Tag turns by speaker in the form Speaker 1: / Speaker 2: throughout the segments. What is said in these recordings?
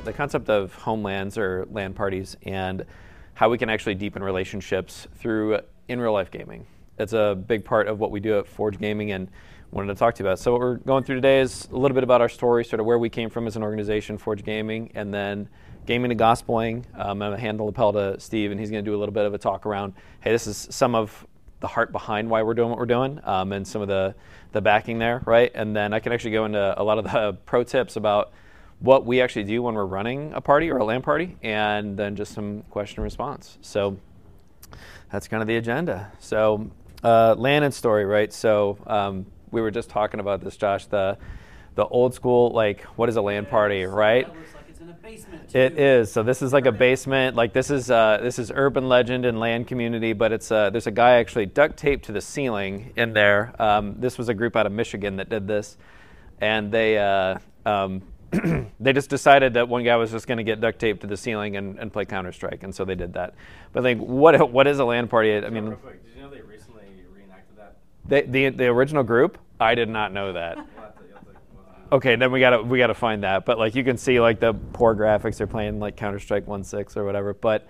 Speaker 1: the concept of home LANs or LAN parties and how we can actually deepen relationships through in real life gaming. It's a big part of what we do at Forge Gaming and wanted to talk to you about. So what we're going through today is a little bit about our story, sort of where we came from as an organization, Forge Gaming, and then gaming to gospeling. Um, I'm going to hand the lapel to Steve, and he's going to do a little bit of a talk around, hey, this is some of the heart behind why we're doing what we're doing, um, and some of the the backing there, right? And then I can actually go into a lot of the pro tips about what we actually do when we're running a party or a LAN party, and then just some question and response. So that's kind of the agenda. So uh, LAN and story, right? So um, we were just talking about this, Josh. The the old school, like, what is a LAN party, right? It is. So this is like a basement. Like this is uh, this is urban legend and LAN community, but it's uh, there's a guy actually duct taped to the ceiling in there. Um, this was a group out of Michigan that did this, and they uh, um, they just decided that one guy was just going to get duct taped to the ceiling and, and play Counter Strike, and so they did that. But like, what what is a LAN party? I mean,
Speaker 2: quick, did you know they recently reenacted that?
Speaker 1: they, the the original group. I did not know that. Okay, then we gotta we gotta find that. But like you can see like the poor graphics they're playing like Counter Strike 1.6 or whatever. But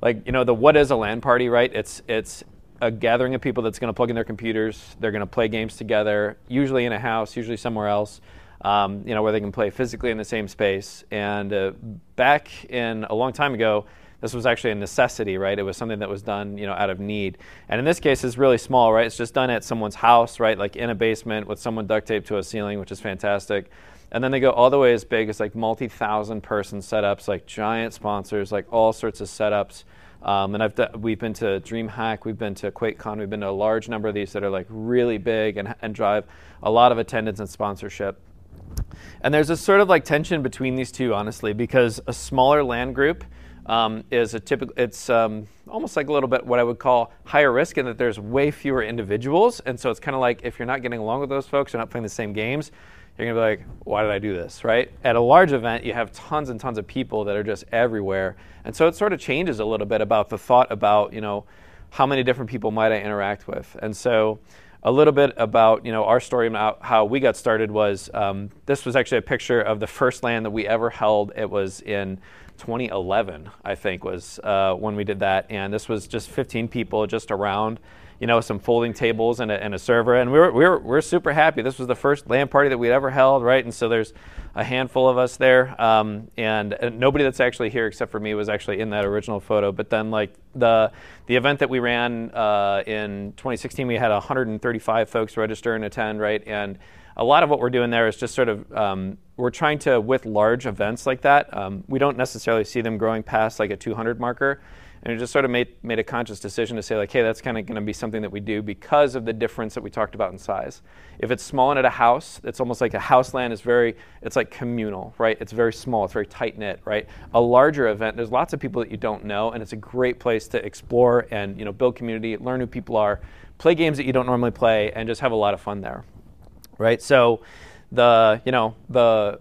Speaker 1: like you know the what is a LAN party, right? It's it's a gathering of people that's going to plug in their computers. They're going to play games together, usually in a house, usually somewhere else. Um, you know where they can play physically in the same space. And uh, back in a long time ago, this was actually a necessity, right? It was something that was done, you know, out of need. And in this case, it's really small, right? It's just done at someone's house, right? Like in a basement with someone duct taped to a ceiling, which is fantastic. And then they go all the way as big as like multi-thousand person setups, like giant sponsors, like all sorts of setups. Um, and I've we've been to DreamHack, we've been to QuakeCon, we've been to a large number of these that are like really big and, and drive a lot of attendance and sponsorship. And there's a sort of like tension between these two, honestly, because a smaller LAN group um, is a typical. It's um, almost like a little bit what I would call higher risk in that there's way fewer individuals, and so it's kind of like if you're not getting along with those folks, you're not playing the same games. You're gonna be like, why did I do this, right? At a large event, you have tons and tons of people that are just everywhere, and so it sort of changes a little bit about the thought about you know how many different people might I interact with, and so a little bit about you know our story about how we got started was um, this was actually a picture of the first LAN that we ever held. It was in 2011, I think, was uh, when we did that, and this was just 15 people just around, you know, some folding tables and a, and a server, and we were, we were we are super happy. This was the first LAN party that we'd ever held, right? And so there's a handful of us there, um, and, and nobody that's actually here except for me was actually in that original photo. But then like the the event that we ran uh, in 2016, we had 135 folks register and attend, right? And a lot of what we're doing there is just sort of um, we're trying to with large events like that. Um, we don't necessarily see them growing past like a 200 marker, and we just sort of made made a conscious decision to say like, hey, that's kind of going to be something that we do because of the difference that we talked about in size. If it's small and at a house, it's almost like a house LAN is very it's like communal, right? It's very small, it's very tight knit, right? A larger event, there's lots of people that you don't know, and it's a great place to explore and you know build community, learn who people are, play games that you don't normally play, and just have a lot of fun there right? So the you know the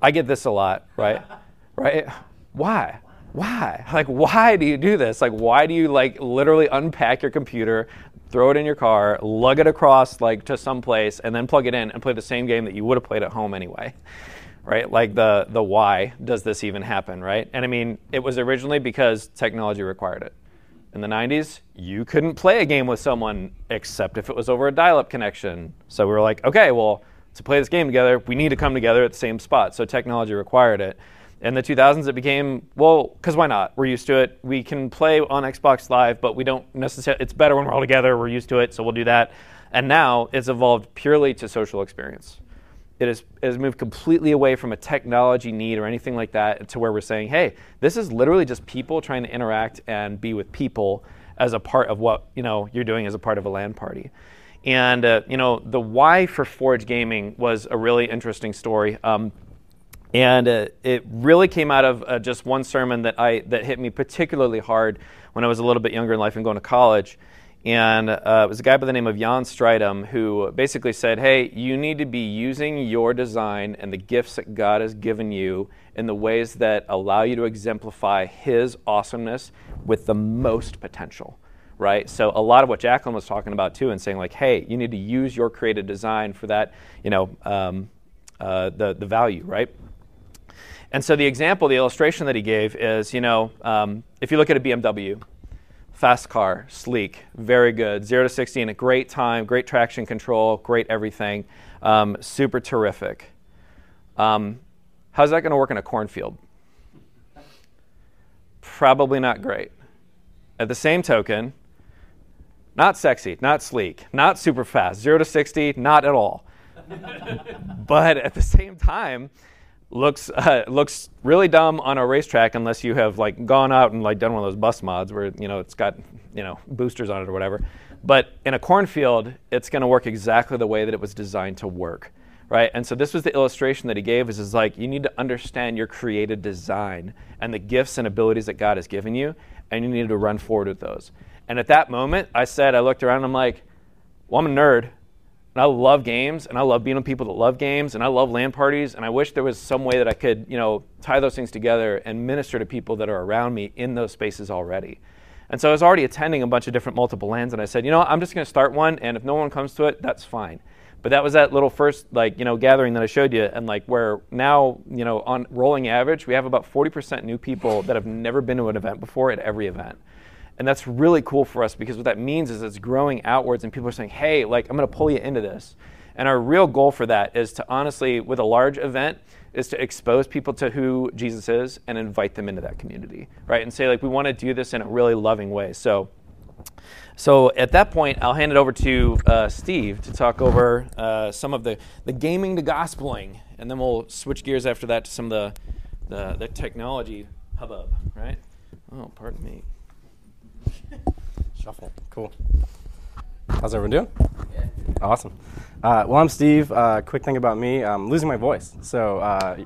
Speaker 1: I get this a lot, right? right? Why? Why? Like why do you do this? Like why do you like literally unpack your computer, throw it in your car, lug it across like to some place and then plug it in and play the same game that you would have played at home anyway? Right? Like the the why does this even happen, right? And I mean, it was originally because technology required it in the 90s, you couldn't play a game with someone except if it was over a dial up connection. So we were like, okay, well, to play this game together, we need to come together at the same spot. So technology required it. In the 2000s, it became, well, because why not? We're used to it. We can play on Xbox Live, but we don't necessarily, it's better when we're all together. We're used to it, so we'll do that. And now it's evolved purely to social experience. It has, it has moved completely away from a technology need or anything like that to where we're saying, hey, this is literally just people trying to interact and be with people as a part of what you know you're doing as a part of a LAN party. And uh, you know the why for Forge Gaming was a really interesting story. Um, and uh, it really came out of uh, just one sermon that I that hit me particularly hard when I was a little bit younger in life and going to college. And uh, it was a guy by the name of Jan Stridham who basically said, Hey, you need to be using your design and the gifts that God has given you in the ways that allow you to exemplify His awesomeness with the most potential, right? So, a lot of what Jacqueline was talking about too, and saying, like, Hey, you need to use your creative design for that, you know, um, uh, the, the value, right? And so the example, the illustration that he gave is, you know, um, if you look at a BMW, fast car, sleek, very good, zero to 60 in a great time, great traction control, great everything, um, super terrific. Um, how's that going to work in a cornfield? Probably not great. At the same token, not sexy, not sleek, not super fast, zero to 60, not at all. but at the same time, looks uh, looks really dumb on a racetrack unless you have like gone out and like done one of those bus mods where you know it's got you know boosters on it or whatever. But in a cornfield, it's going to work exactly the way that it was designed to work, right? And so this was the illustration that he gave. Is is like you need to understand your created design and the gifts and abilities that God has given you, and you need to run forward with those. And at that moment, I said, I looked around, I'm like, well, I'm a nerd. And I love games, and I love being with people that love games, and I love LAN parties, and I wish there was some way that I could, you know, tie those things together and minister to people that are around me in those spaces already. And so I was already attending a bunch of different multiple LANs and I said, you know, I'm just going to start one, and if no one comes to it, that's fine. But that was that little first, like, you know, gathering that I showed you, and like where now, you know, on rolling average, we have about 40% new people that have never been to an event before at every event. And that's really cool for us because what that means is it's growing outwards and people are saying, hey, like, I'm going to pull you into this. And our real goal for that is to honestly, with a large event, is to expose people to who Jesus is and invite them into that community, right? And say, like, we want to do this in a really loving way. So, so at that point, I'll hand it over to uh, Steve to talk over uh, some of the, the gaming to gospeling, and then we'll switch gears after that to some of the, the, the technology hubbub, right? Oh, pardon me.
Speaker 3: Shuffle. Cool. How's everyone doing? Yeah. Awesome. Uh, well, I'm Steve. Uh, quick thing about me I'm losing my voice, so uh,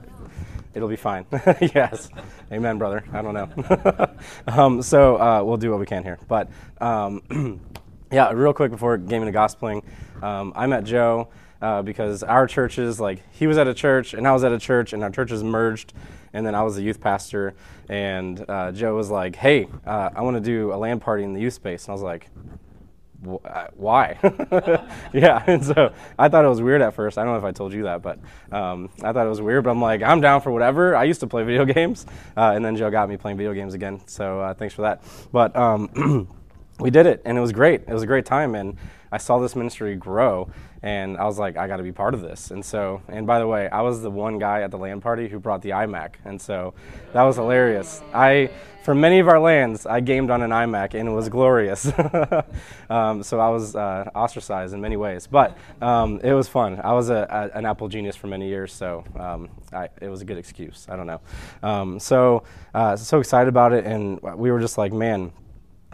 Speaker 3: it'll be fine. yes. Amen, brother. I don't know. um, so uh, we'll do what we can here. But um, yeah, real quick before gaming to gospeling, um, I met Joe. Uh, because our churches, like he was at a church and I was at a church, and our churches merged, and then I was a youth pastor, and uh, Joe was like, "Hey, uh, I want to do a LAN party in the youth space," and I was like, uh, "Why?" yeah, and so I thought it was weird at first. I don't know if I told you that, but um, I thought it was weird. But I'm like, I'm down for whatever. I used to play video games, uh, and then Joe got me playing video games again. So uh, thanks for that. But um, we did it, and it was great. It was a great time, and I saw this ministry grow and I was like, I got to be part of this. And so, and by the way, I was the one guy at the LAN party who brought the iMac, and so that was hilarious. I, for many of our LANs, I gamed on an iMac, and it was glorious. um, so I was uh, ostracized in many ways, but um, it was fun. I was a, a, an Apple genius for many years, so um, I, it was a good excuse. I don't know. Um, so, uh, so excited about it, and we were just like, man,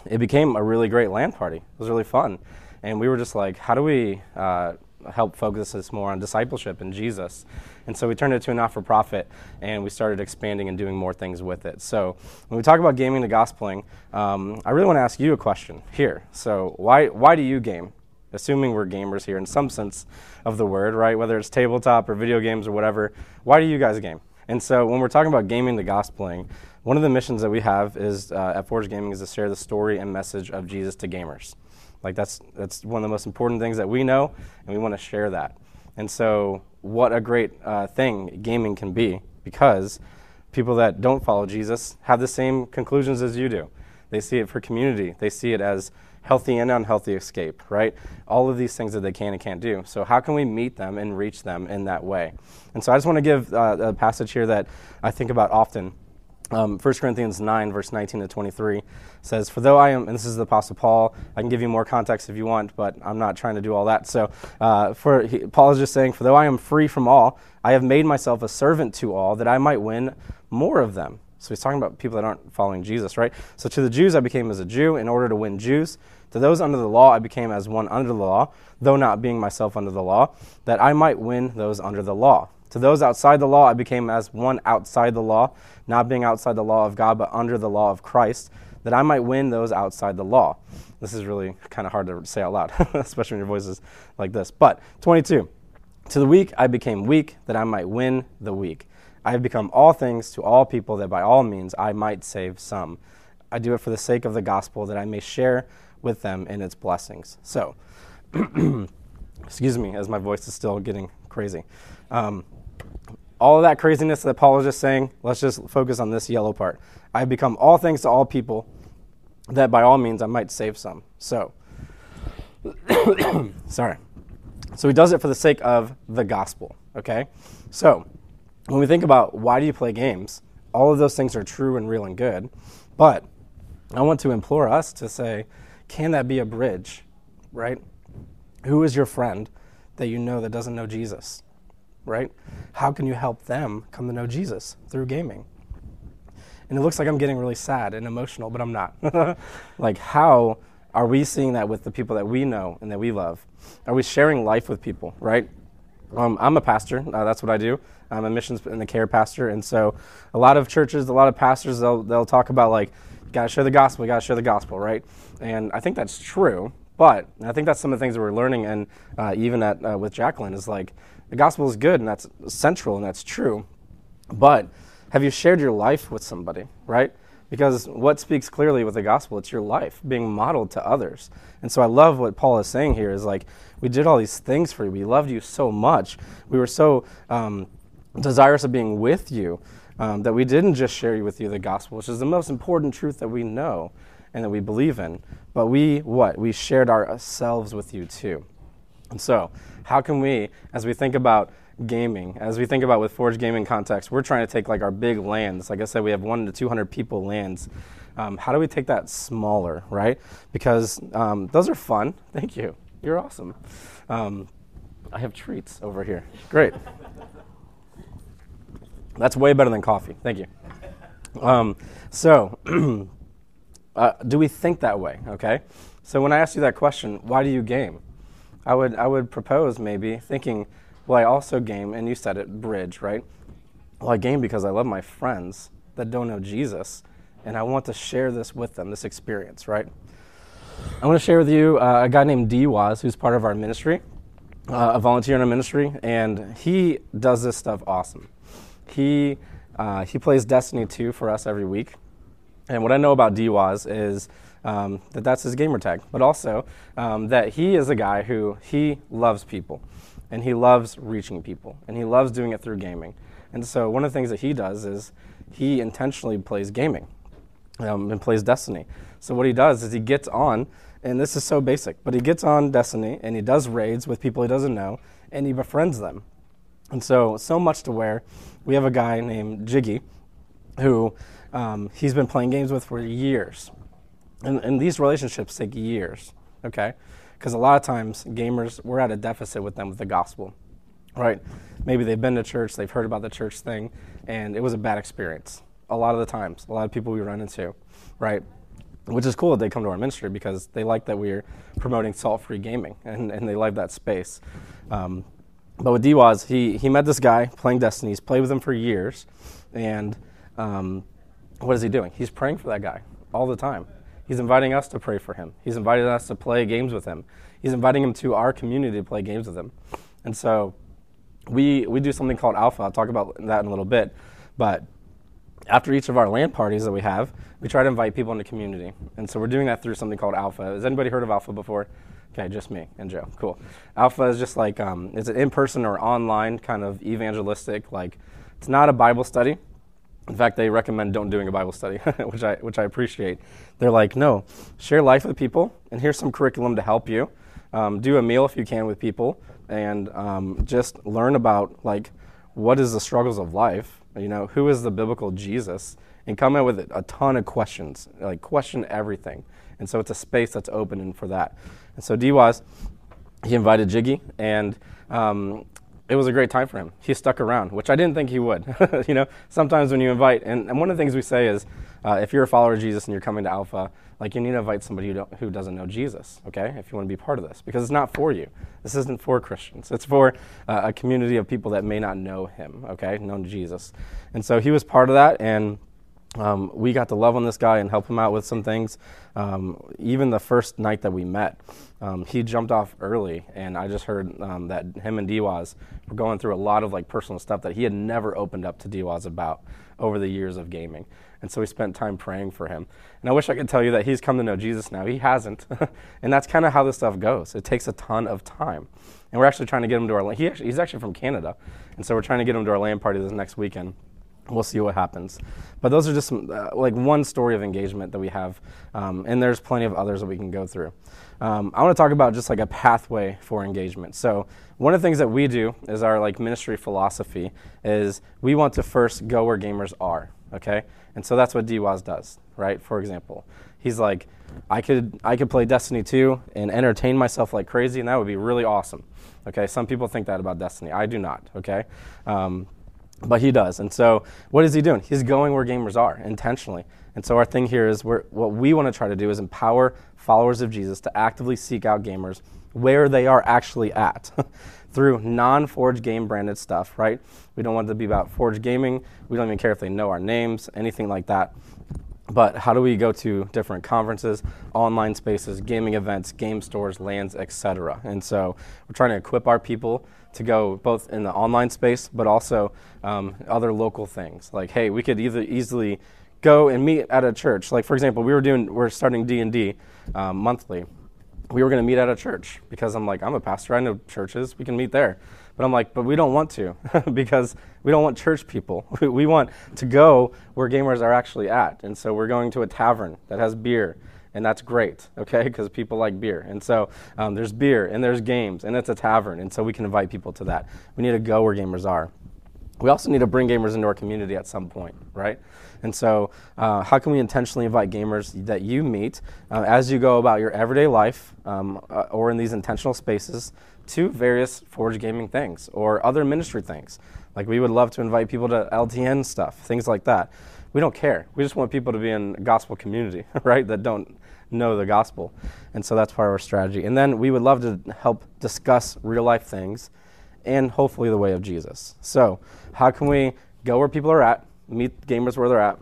Speaker 3: it became a really great LAN party. It was really fun and we were just like, how do we uh, help focus this more on discipleship and Jesus? And so we turned it to a not for profit and we started expanding and doing more things with it. So when we talk about gaming to gospeling, um, I really want to ask you a question here. So, why, why do you game? Assuming we're gamers here in some sense of the word, right? Whether it's tabletop or video games or whatever, why do you guys game? And so when we're talking about gaming to gospeling, one of the missions that we have is uh, at Forge Gaming is to share the story and message of Jesus to gamers. Like that's that's one of the most important things that we know, and we want to share that. And so, what a great uh, thing gaming can be because people that don't follow Jesus have the same conclusions as you do. They see it for community. They see it as healthy and unhealthy escape, right? All of these things that they can and can't do. So, how can we meet them and reach them in that way? And so, I just want to give uh, a passage here that I think about often. Um, 1 Corinthians 9, verse 19 to 23 says, For though I am, and this is the Apostle Paul, I can give you more context if you want, but I'm not trying to do all that. So, uh, for he, Paul is just saying, For though I am free from all, I have made myself a servant to all, that I might win more of them. So he's talking about people that aren't following Jesus, right? So to the Jews, I became as a Jew in order to win Jews. To those under the law, I became as one under the law, though not being myself under the law, that I might win those under the law. To those outside the law, I became as one outside the law, not being outside the law of God, but under the law of Christ, that I might win those outside the law. This is really kind of hard to say out loud, especially when your voice is like this. But 22. To the weak, I became weak, that I might win the weak. I have become all things to all people, that by all means I might save some. I do it for the sake of the gospel, that I may share with them in its blessings. So, excuse me, as my voice is still getting crazy. Um, all of that craziness that Paul was just saying, let's just focus on this yellow part. I've become all things to all people, that by all means I might save some. So, sorry. So he does it for the sake of the gospel, okay? So, when we think about why do you play games, all of those things are true and real and good, but I want to implore us to say, can that be a bridge, right? Who is your friend that you know that doesn't know Jesus, right? How can you help them come to know Jesus through gaming? And it looks like I'm getting really sad and emotional, but I'm not. like, how are we seeing that with the people that we know and that we love? Are we sharing life with people, right? Um, I'm a pastor. Uh, that's what I do. I'm a missions and the care pastor, and so a lot of churches, a lot of pastors, they'll they'll talk about like, gotta share the gospel, gotta share the gospel, right? And I think that's true, but I think that's some of the things that we're learning, and uh, even at uh, with Jacqueline is like, the gospel is good and that's central and that's true, but have you shared your life with somebody, right? Because what speaks clearly with the gospel, it's your life being modeled to others. And so I love what Paul is saying here is like, we did all these things for you. We loved you so much. We were so um, desirous of being with you um, that we didn't just share with you the gospel, which is the most important truth that we know and that we believe in. But we, what? We shared ourselves with you too. And so, how can we, as we think about gaming. As we think about with Forge Gaming context, we're trying to take like our big LANs. Like I said, we have one to 200 people LANs. Um, how do we take that smaller, right? Because um, those are fun. Thank you. You're awesome. Um, I have treats over here. Great. That's way better than coffee. Thank you. Um, so, uh, do we think that way? Okay. So when I ask you that question, why do you game? I would I would propose maybe thinking well, I also game, and you said it, bridge, right? Well, I game because I love my friends that don't know Jesus, and I want to share this with them, this experience, right? I want to share with you uh, a guy named D. Waz, who's part of our ministry, uh, a volunteer in our ministry, and he does this stuff awesome. He, uh, he plays Destiny 2 for us every week. And what I know about D. Waz is um, that that's his gamer tag, but also um, that he is a guy who he loves people and he loves reaching people, and he loves doing it through gaming. And so one of the things that he does is he intentionally plays gaming um, and plays Destiny. So what he does is he gets on, and this is so basic, but he gets on Destiny and he does raids with people he doesn't know, and he befriends them. And so, so much to where we have a guy named Jiggy who um, he's been playing games with for years. And, and these relationships take years, okay? Because a lot of times, gamers, we're at a deficit with them with the gospel, right? Maybe they've been to church, they've heard about the church thing, and it was a bad experience. A lot of the times, a lot of people we run into, right? Which is cool that they come to our ministry because they like that we're promoting salt free gaming and, and they like that space. Um, but with DWAS, he, he met this guy playing Destiny. He's played with him for years. And um, what is he doing? He's praying for that guy all the time. He's inviting us to pray for him. He's inviting us to play games with him. He's inviting him to our community to play games with him. And so we, we do something called Alpha. I'll talk about that in a little bit. But after each of our LAN parties that we have, we try to invite people into community. And so we're doing that through something called Alpha. Has anybody heard of Alpha before? Okay, just me and Joe. Cool. Alpha is just like um, it's an in-person or online kind of evangelistic. Like it's not a Bible study. In fact, they recommend don't doing a Bible study, which I which I appreciate. They're like, no, share life with people, and here's some curriculum to help you. Um, do a meal if you can with people, and um, just learn about like what is the struggles of life. You know, who is the biblical Jesus, and come in with a ton of questions. Like question everything, and so it's a space that's open for that. And so DWAS, he invited Jiggy, and um, it was a great time for him. He stuck around, which I didn't think he would. you know, sometimes when you invite, and, and, one of the things we say is, uh, if you're a follower of Jesus and you're coming to Alpha, like you need to invite somebody who, who doesn't know Jesus, okay? If you want to be part of this, because it's not for you. This isn't for Christians. It's for uh, a community of people that may not know Him, okay, know Jesus. And so he was part of that, and um, we got to love on this guy and help him out with some things. Um, even the first night that we met, um, he jumped off early, and I just heard um, that him and Diwaz were going through a lot of like personal stuff that he had never opened up to Diwaz about over the years of gaming. And so we spent time praying for him. And I wish I could tell you that he's come to know Jesus now. He hasn't. and that's kind of how this stuff goes. It takes a ton of time. And we're actually trying to get him to our, he actually, he's actually from Canada. And so we're trying to get him to our LAN party this next weekend. We'll see what happens. But those are just some, uh, like one story of engagement that we have. Um, and there's plenty of others that we can go through. Um, I want to talk about just like a pathway for engagement. So one of the things that we do is our like ministry philosophy is we want to first go where gamers are. Okay, and so that's what DWAS does, right? For example, he's like, I could I could play Destiny 2 and entertain myself like crazy, and that would be really awesome. Okay, some people think that about Destiny. I do not. Okay. Um, but he does. And so, what is he doing? He's going where gamers are intentionally. And so, our thing here is what we want to try to do is empower followers of Jesus to actively seek out gamers where they are actually at through non Forge game branded stuff, right? We don't want it to be about Forge gaming. We don't even care if they know our names, anything like that. But how do we go to different conferences, online spaces, gaming events, game stores, LANs etc.? And so we're trying to equip our people to go both in the online space, but also um, other local things. Like, hey, we could either easily go and meet at a church. Like, for example, we were doing, we're starting D and D um, monthly. We were going to meet at a church because I'm like, I'm a pastor. I know churches. We can meet there. But I'm like, but we don't want to because we don't want church people. we want to go where gamers are actually at. And so we're going to a tavern that has beer and that's great, okay, because people like beer. And so um, there's beer and there's games and it's a tavern, and so we can invite people to that. We need to go where gamers are. We also need to bring gamers into our community at some point, right? And so, uh, how can we intentionally invite gamers that you meet uh, as you go about your everyday life um, uh, or in these intentional spaces to various Forge gaming things or other ministry things? Like, we would love to invite people to LTN stuff, things like that. We don't care. We just want people to be in gospel community, right? That don't know the gospel. And so that's part of our strategy. And then we would love to help discuss real life things and hopefully the way of Jesus. So, how can we go where people are at, meet gamers where they're at,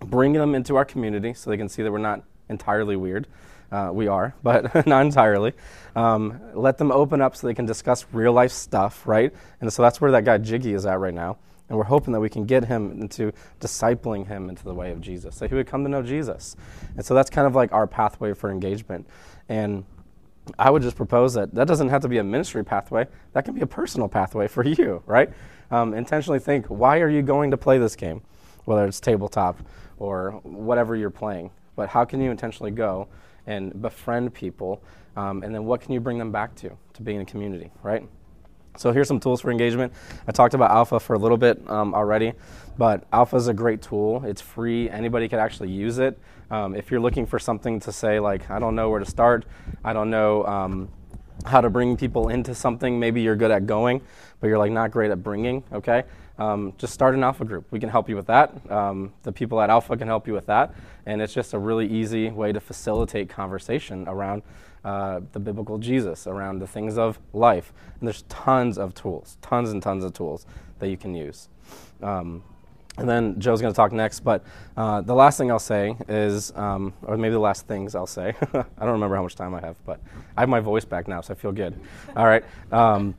Speaker 3: bring them into our community so they can see that we're not entirely weird? Uh, we are, but not entirely. Um, let them open up so they can discuss real life stuff, right? And so that's where that guy Jiggy is at right now. And we're hoping that we can get him into discipling him into the way of Jesus, so he would come to know Jesus. And so that's kind of like our pathway for engagement. And I would just propose that that doesn't have to be a ministry pathway, that can be a personal pathway for you, right? Um, intentionally think why are you going to play this game, whether it's tabletop or whatever you're playing. But how can you intentionally go and befriend people? Um, and then what can you bring them back to, to being in a community, right? So here's some tools for engagement. I talked about Alpha for a little bit um, already, but Alpha is a great tool. It's free. Anybody could actually use it. Um, if you're looking for something to say, like, I don't know where to start, I don't know um, how to bring people into something, maybe you're good at going, but you're like not great at bringing, okay? Um, just start an Alpha group. We can help you with that. Um, the people at Alpha can help you with that. And it's just a really easy way to facilitate conversation around uh, the biblical Jesus, around the things of life. And there's tons of tools, tons and tons of tools that you can use. Um, and then Joe's going to talk next, but uh, the last thing I'll say is, um, or maybe the last things I'll say. I don't remember how much time I have, but I have my voice back now, so I feel good. All right. Um,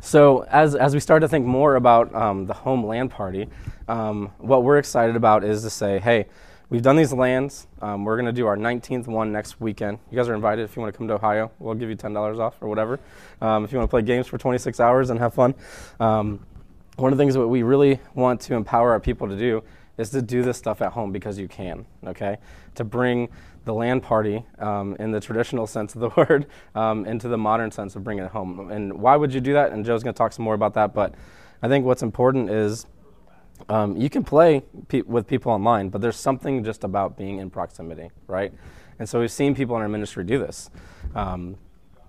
Speaker 3: so as, as we start to think more about um, the home LAN party, um, what we're excited about is to say, hey, We've done these LANs. Um, we're going to do our 19th one next weekend. You guys are invited if you want to come to Ohio. We'll give you $10 off or whatever. Um, if you want to play games for 26 hours and have fun. One of the things that we really want to empower our people to do is to do this stuff at home because you can, okay? To bring the LAN party um, in the traditional sense of the word um, into the modern sense of bringing it home. And why would you do that? And Joe's going to talk some more about that. But I think what's important is um, you can play pe- with people online, but there's something just about being in proximity, right? And so we've seen people in our ministry do this. Um,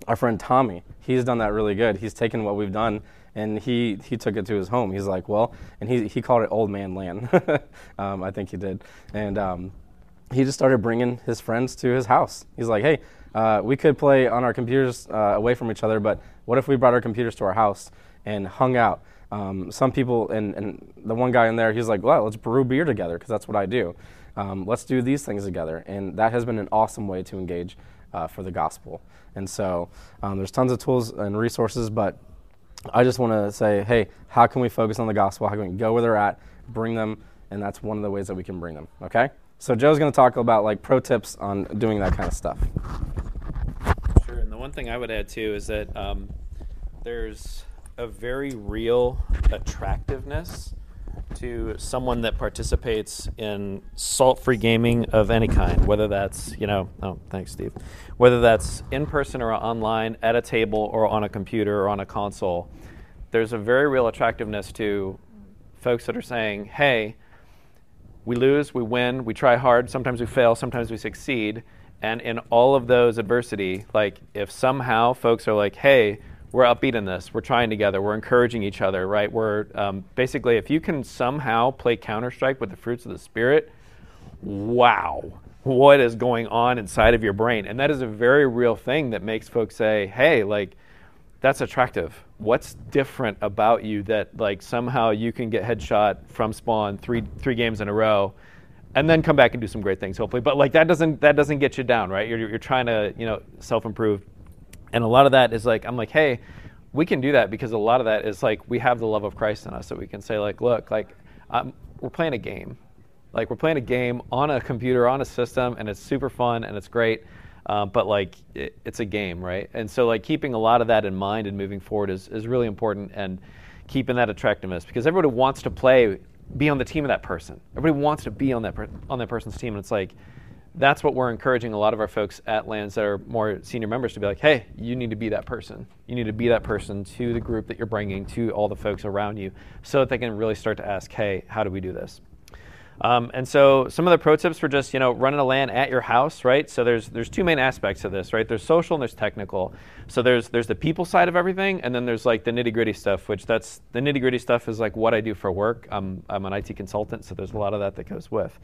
Speaker 3: our friend Tommy, he's done that really good. He's taken what we've done and he, he took it to his home. He's like, well, and he, he called it old man LAN. um, I think he did. And um, he just started bringing his friends to his house. He's like, hey, uh, we could play on our computers uh, away from each other, but what if we brought our computers to our house and hung out. Um, some people, and, and the one guy in there, he's like, well, let's brew beer together because that's what I do. Um, let's do these things together. And that has been an awesome way to engage uh, for the gospel. And so um, there's tons of tools and resources, but I just want to say, hey, how can we focus on the gospel? How can we go where they're at, bring them, and that's one of the ways that we can bring them. Okay. So Joe's going to talk about like pro tips on doing that kind of stuff.
Speaker 1: Sure. And the one thing I would add too is that um, there's a very real attractiveness to someone that participates in salt-free gaming of any kind, whether that's you know, oh, thanks, Steve, whether that's in person or online, at a table or on a computer or on a console. There's a very real attractiveness to folks that are saying, "Hey, we lose, we win, we try hard. Sometimes we fail, sometimes we succeed." And in all of those adversity, like if somehow folks are like, "Hey," we're upbeat in this. We're trying together. We're encouraging each other, right? We're um, basically, if you can somehow play Counter Strike with the fruits of the Spirit, wow, what is going on inside of your brain? And that is a very real thing that makes folks say, hey, like, that's attractive. What's different about you that, like, somehow you can get headshot from spawn three three games in a row? and then come back and do some great things hopefully but like that doesn't that doesn't get you down right you're, you're trying to you know self improve and a lot of that is like, I'm like, hey, we can do that because a lot of that is like we have the love of Christ in us that we can say like, look, like um, we're playing a game, like we're playing a game on a computer on a system, and it's super fun and it's great, um, but like it, it's a game, right? And so like keeping a lot of that in mind and moving forward is is really important, and keeping that attractiveness because everybody wants to play, be on the team of that person. Everybody wants to be on that per- on that person's team, and it's like that's what we're encouraging a lot of our folks at LANs that are more senior members to be like, hey, you need to be that person. You need to be that person to the group that you're bringing, to all the folks around you, so that they can really start to ask, hey, how do we do this? Um, and so some of the pro tips for just you know running a LAN at your house, right? So there's there's two main aspects of this, right? There's social and there's technical. So there's there's the people side of everything, and then there's like the nitty gritty stuff, which that's the nitty gritty stuff is like what I do for work. I'm I'm an IT consultant, so there's a lot of that that goes with.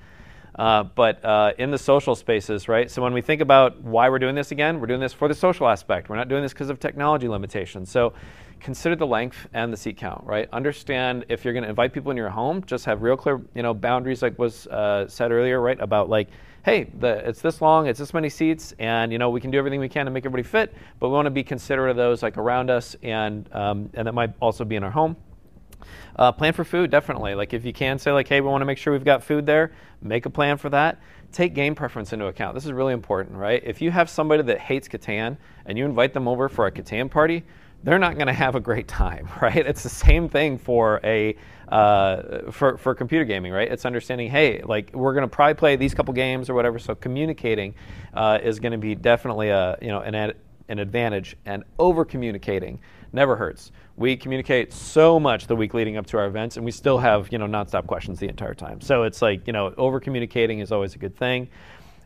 Speaker 1: Uh, but uh, in the social spaces, right? So when we think about why we're doing this again, we're doing this for the social aspect. We're not doing this because of technology limitations. So consider the length and the seat count, right? Understand if you're going to invite people in your home, just have real clear, you know, boundaries, like was uh, said earlier, right? About like, hey, the, it's this long, it's this many seats, and you know, we can do everything we can to make everybody fit, but we want to be considerate of those like around us, and um, and that might also be in our home. Uh, plan for food, definitely. Like if you can say like, hey, we want to make sure we've got food there, make a plan for that. Take game preference into account. This is really important, right? If you have somebody that hates Catan and you invite them over for a Catan party, they're not going to have a great time, right? It's the same thing for a uh, for for computer gaming, right? It's understanding, hey, like we're going to probably play these couple games or whatever. So communicating uh, is going to be definitely a you know an ad, an advantage, and over communicating never hurts. We communicate so much the week leading up to our events, and we still have you know nonstop questions the entire time. So it's like you know over communicating is always a good thing.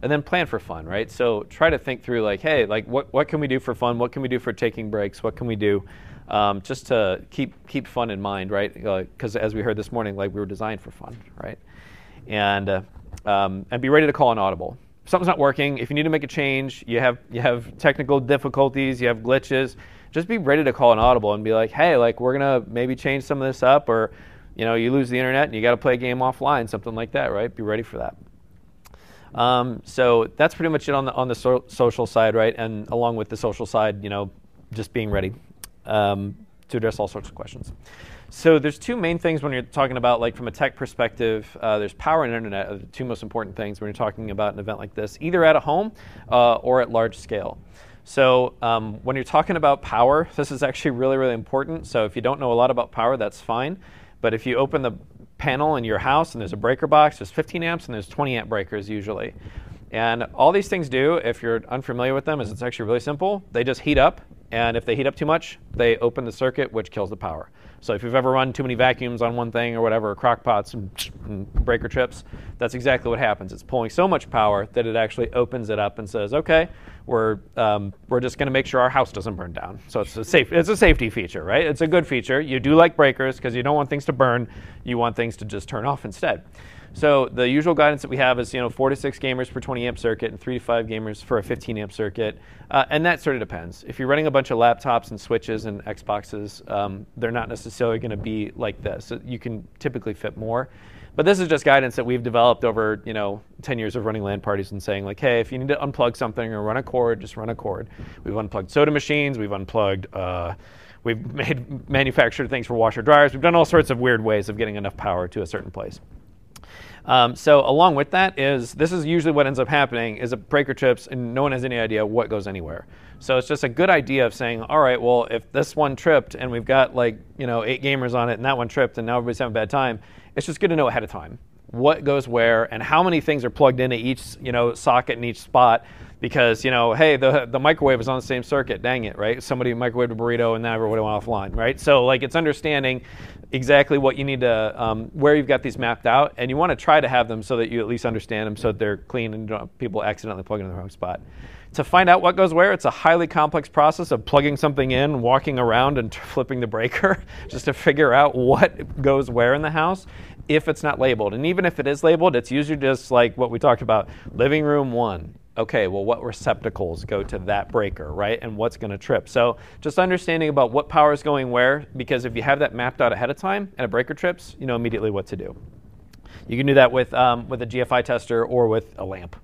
Speaker 1: And then plan for fun, right? So try to think through like, hey, like what, what can we do for fun? What can we do for taking breaks? What can we do um, just to keep keep fun in mind, right? Because uh, as we heard this morning, like we were designed for fun, right? And uh, um, and be ready to call an audible. If something's not working, if you need to make a change, you have you have technical difficulties, you have glitches just be ready to call an audible and be like, hey, like we're gonna maybe change some of this up, or you know, you lose the internet and you got to play a game offline, something like that, right? Be ready for that. Um, so that's pretty much it on the on the so- social side, right? And along with the social side, you know, just being ready um, to address all sorts of questions. So there's two main things when you're talking about like from a tech perspective. Uh, there's power and internet are the two most important things when you're talking about an event like this, either at a home uh, or at large scale. So um, when you're talking about power, this is actually really, really important. So if you don't know a lot about power, that's fine. But if you open the panel in your house and there's a breaker box, there's 15 amps and there's 20 amp breakers usually. And all these things do, if you're unfamiliar with them, is it's actually really simple. They just heat up, and if they heat up too much, they open the circuit, which kills the power. So if you've ever run too many vacuums on one thing or whatever, crock pots and, and breaker trips, that's exactly what happens. It's pulling so much power that it actually opens it up and says, okay, we're, um, we're just going to make sure our house doesn't burn down. So it's a, safe, it's a safety feature, right? It's a good feature. You do like breakers because you don't want things to burn. You want things to just turn off instead. So the usual guidance that we have is you know four to six gamers per 20 amp circuit and three to five gamers for a 15 amp circuit, uh, and that sort of depends. If you're running a bunch of laptops and switches and Xboxes, um, they're not necessarily going to be like this. You can typically fit more. But this is just guidance that we've developed over, you know, 10 years of running LAN parties and saying like, hey, if you need to unplug something or run a cord, just run a cord. We've unplugged soda machines. We've unplugged. Uh, we've made manufactured things for washer dryers. We've done all sorts of weird ways of getting enough power to a certain place. Um, so along with that is this is usually what ends up happening is it breaker trips and no one has any idea what goes anywhere. So it's just a good idea of saying, all right, well if this one tripped and we've got like you know eight gamers on it and that one tripped and now everybody's having a bad time, it's just good to know ahead of time what goes where and how many things are plugged into each you know socket in each spot because you know hey the the microwave is on the same circuit dang it right somebody microwaved a burrito and now everybody went offline right so like it's understanding exactly what you need to um, where you've got these mapped out and you want to try to have them so that you at least understand them so that they're clean and people accidentally plug in the wrong spot to find out what goes where, it's a highly complex process of plugging something in, walking around, and flipping the breaker just to figure out what goes where in the house if it's not labeled. And even if it is labeled, it's usually just like what we talked about living room one. Okay, well, what receptacles go to that breaker, right? And what's going to trip? So, just understanding about what power is going where, because if you have that mapped out ahead of time and a breaker trips, you know immediately what to do. You can do that with, um, with a GFI tester or with a lamp.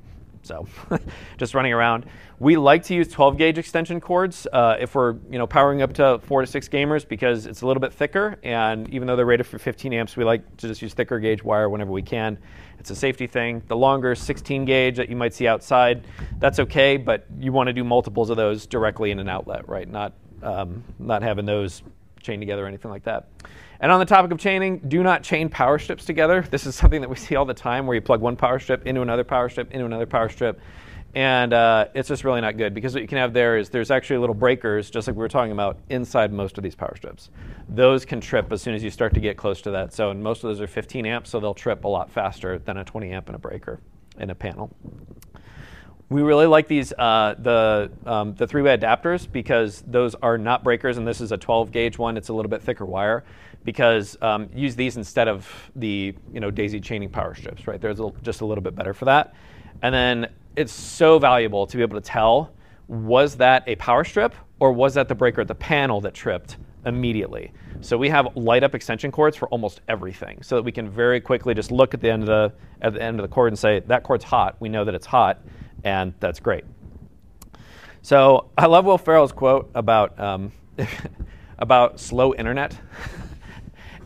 Speaker 1: So just running around. We like to use 12 gauge extension cords uh, if we're you know powering up to four to six gamers because it's a little bit thicker. And even though they're rated for 15 amps, we like to just use thicker gauge wire whenever we can. It's a safety thing. The longer 16 gauge that you might see outside, that's okay, but you want to do multiples of those directly in an outlet, right? Not um, not having those chained together or anything like that. And on the topic of chaining, do not chain power strips together. This is something that we see all the time where you plug one power strip into another power strip into another power strip. And uh, it's just really not good because what you can have there is there's actually little breakers, just like we were talking about, inside most of these power strips. Those can trip as soon as you start to get close to that. So, and most of those are 15 amps, so they'll trip a lot faster than a 20 amp in a breaker in a panel. We really like these uh, the um, the three-way adapters because those are not breakers, and this is a 12 gauge one. It's a little bit thicker wire because um, use these instead of the you know daisy chaining power strips. Right, there's a, just a little bit better for that. And then it's so valuable to be able to tell was that a power strip or was that the breaker at the panel that tripped immediately. So we have light up extension cords for almost everything, so that we can very quickly just look at the end of the at the end of the cord and say that cord's hot. We know that it's hot and that's great. So I love Will Ferrell's quote about um, about slow internet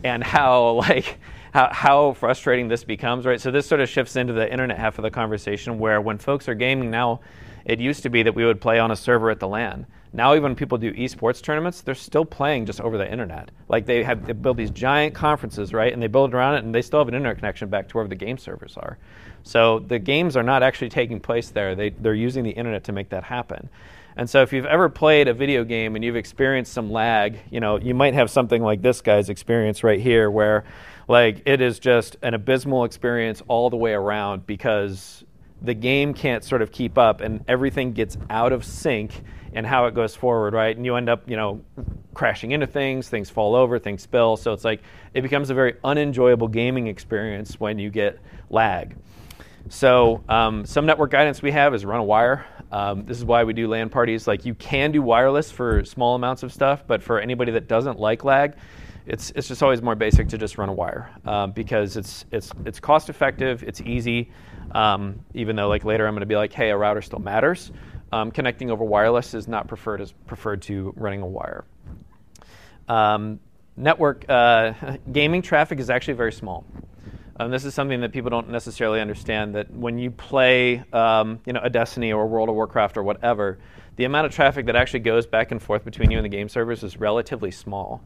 Speaker 1: and how like how, how frustrating this becomes, right? So this sort of shifts into the internet half of the conversation, where when folks are gaming now, it used to be that we would play on a server at the LAN. Now, even people do esports tournaments, they're still playing just over the internet. Like they have they build these giant conferences, right? And they build around it, and they still have an internet connection back to wherever the game servers are. So the games are not actually taking place there. They, they're using the internet to make that happen. And so if you've ever played a video game and you've experienced some lag, you know, you might have something like this guy's experience right here where like it is just an abysmal experience all the way around because the game can't sort of keep up and everything gets out of sync and how it goes forward, right? And you end up, you know, crashing into things, things fall over, things spill. So it's like it becomes a very unenjoyable gaming experience when you get lag. So um, some network guidance we have is run a wire. Um, this is why we do LAN parties. Like you can do wireless for small amounts of stuff, but for anybody that doesn't like lag, it's it's just always more basic to just run a wire um, because it's it's it's cost effective, it's easy. Um, even though like later I'm going to be like, hey, a router still matters. Um, connecting over wireless is not preferred as preferred to running a wire. Um, network uh, gaming traffic is actually very small. Um, this is something that people don't necessarily understand. That when you play, um, you know, a Destiny or World of Warcraft or whatever, the amount of traffic that actually goes back and forth between you and the game servers is relatively small.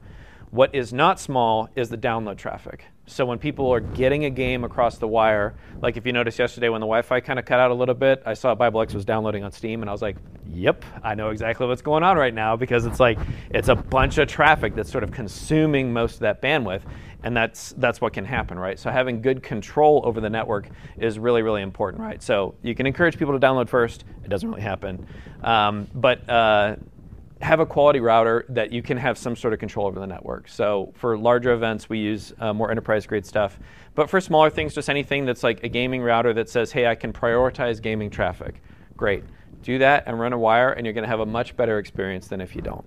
Speaker 1: What is not small is the download traffic. So when people are getting a game across the wire, like if you noticed yesterday when the Wi-Fi kind of cut out a little bit, I saw BibleX was downloading on Steam, and I was like, "Yep, I know exactly what's going on right now," because it's like it's a bunch of traffic that's sort of consuming most of that bandwidth, and that's that's what can happen, right? So having good control over the network is really really important, right? So you can encourage people to download first. It doesn't really happen, um, but uh, have a quality router that you can have some sort of control over the network. So for larger events, we use uh, more enterprise grade stuff. But for smaller things, just anything that's like a gaming router that says, hey, I can prioritize gaming traffic. Great. Do that and run a wire, and you're going to have a much better experience than if you don't.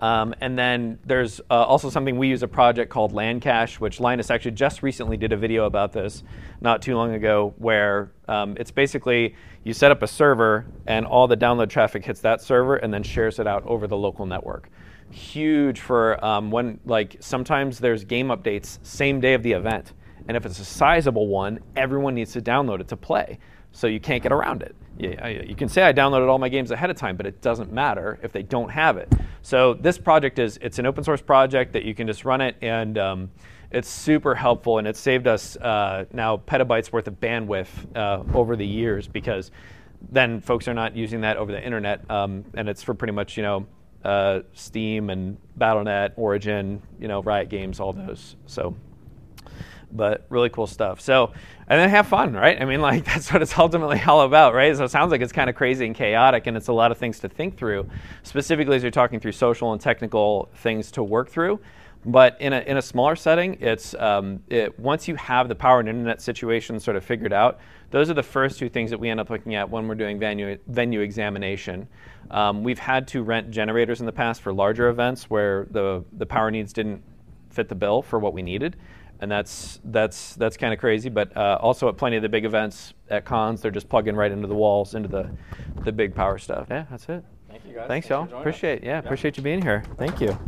Speaker 1: Um, and then there's uh, also something we use a project called LAN Cache, which Linus actually just recently did a video about this not too long ago, where um, it's basically you set up a server and all the download traffic hits that server and then shares it out over the local network. Huge for um, when, like, sometimes there's game updates same day of the event. And if it's a sizable one, everyone needs to download it to play. So you can't get around it. You, can say I downloaded all my games ahead of time, but it doesn't matter if they don't have it. So this project is it's an open source project that you can just run it, and um, it's super helpful, and it's saved us uh, now petabytes worth of bandwidth uh, over the years because then folks are not using that over the internet, um, and it's for pretty much you know uh, Steam and Battle.net, Origin, you know Riot Games, all those. So but really cool stuff. So, and then have fun, right? I mean, like that's what it's ultimately all about, right? So it sounds like it's kind of crazy and chaotic, and it's a lot of things to think through, specifically as you're talking through social and technical things to work through. But in a, in a smaller setting, it's um, it, once you have the power and internet situation sort of figured out, those are the first two things that we end up looking at when we're doing venue, venue examination. Um, we've had to rent generators in the past for larger events where the, the power needs didn't fit the bill for what we needed and that's that's that's kind of crazy. But uh, also at plenty of the big events at cons, they're just plugging right into the walls, into the the big power stuff. Yeah, that's it.
Speaker 3: Thank you guys.
Speaker 1: Thanks, y'all. Appreciate yeah, yeah, appreciate you being here. Thank you.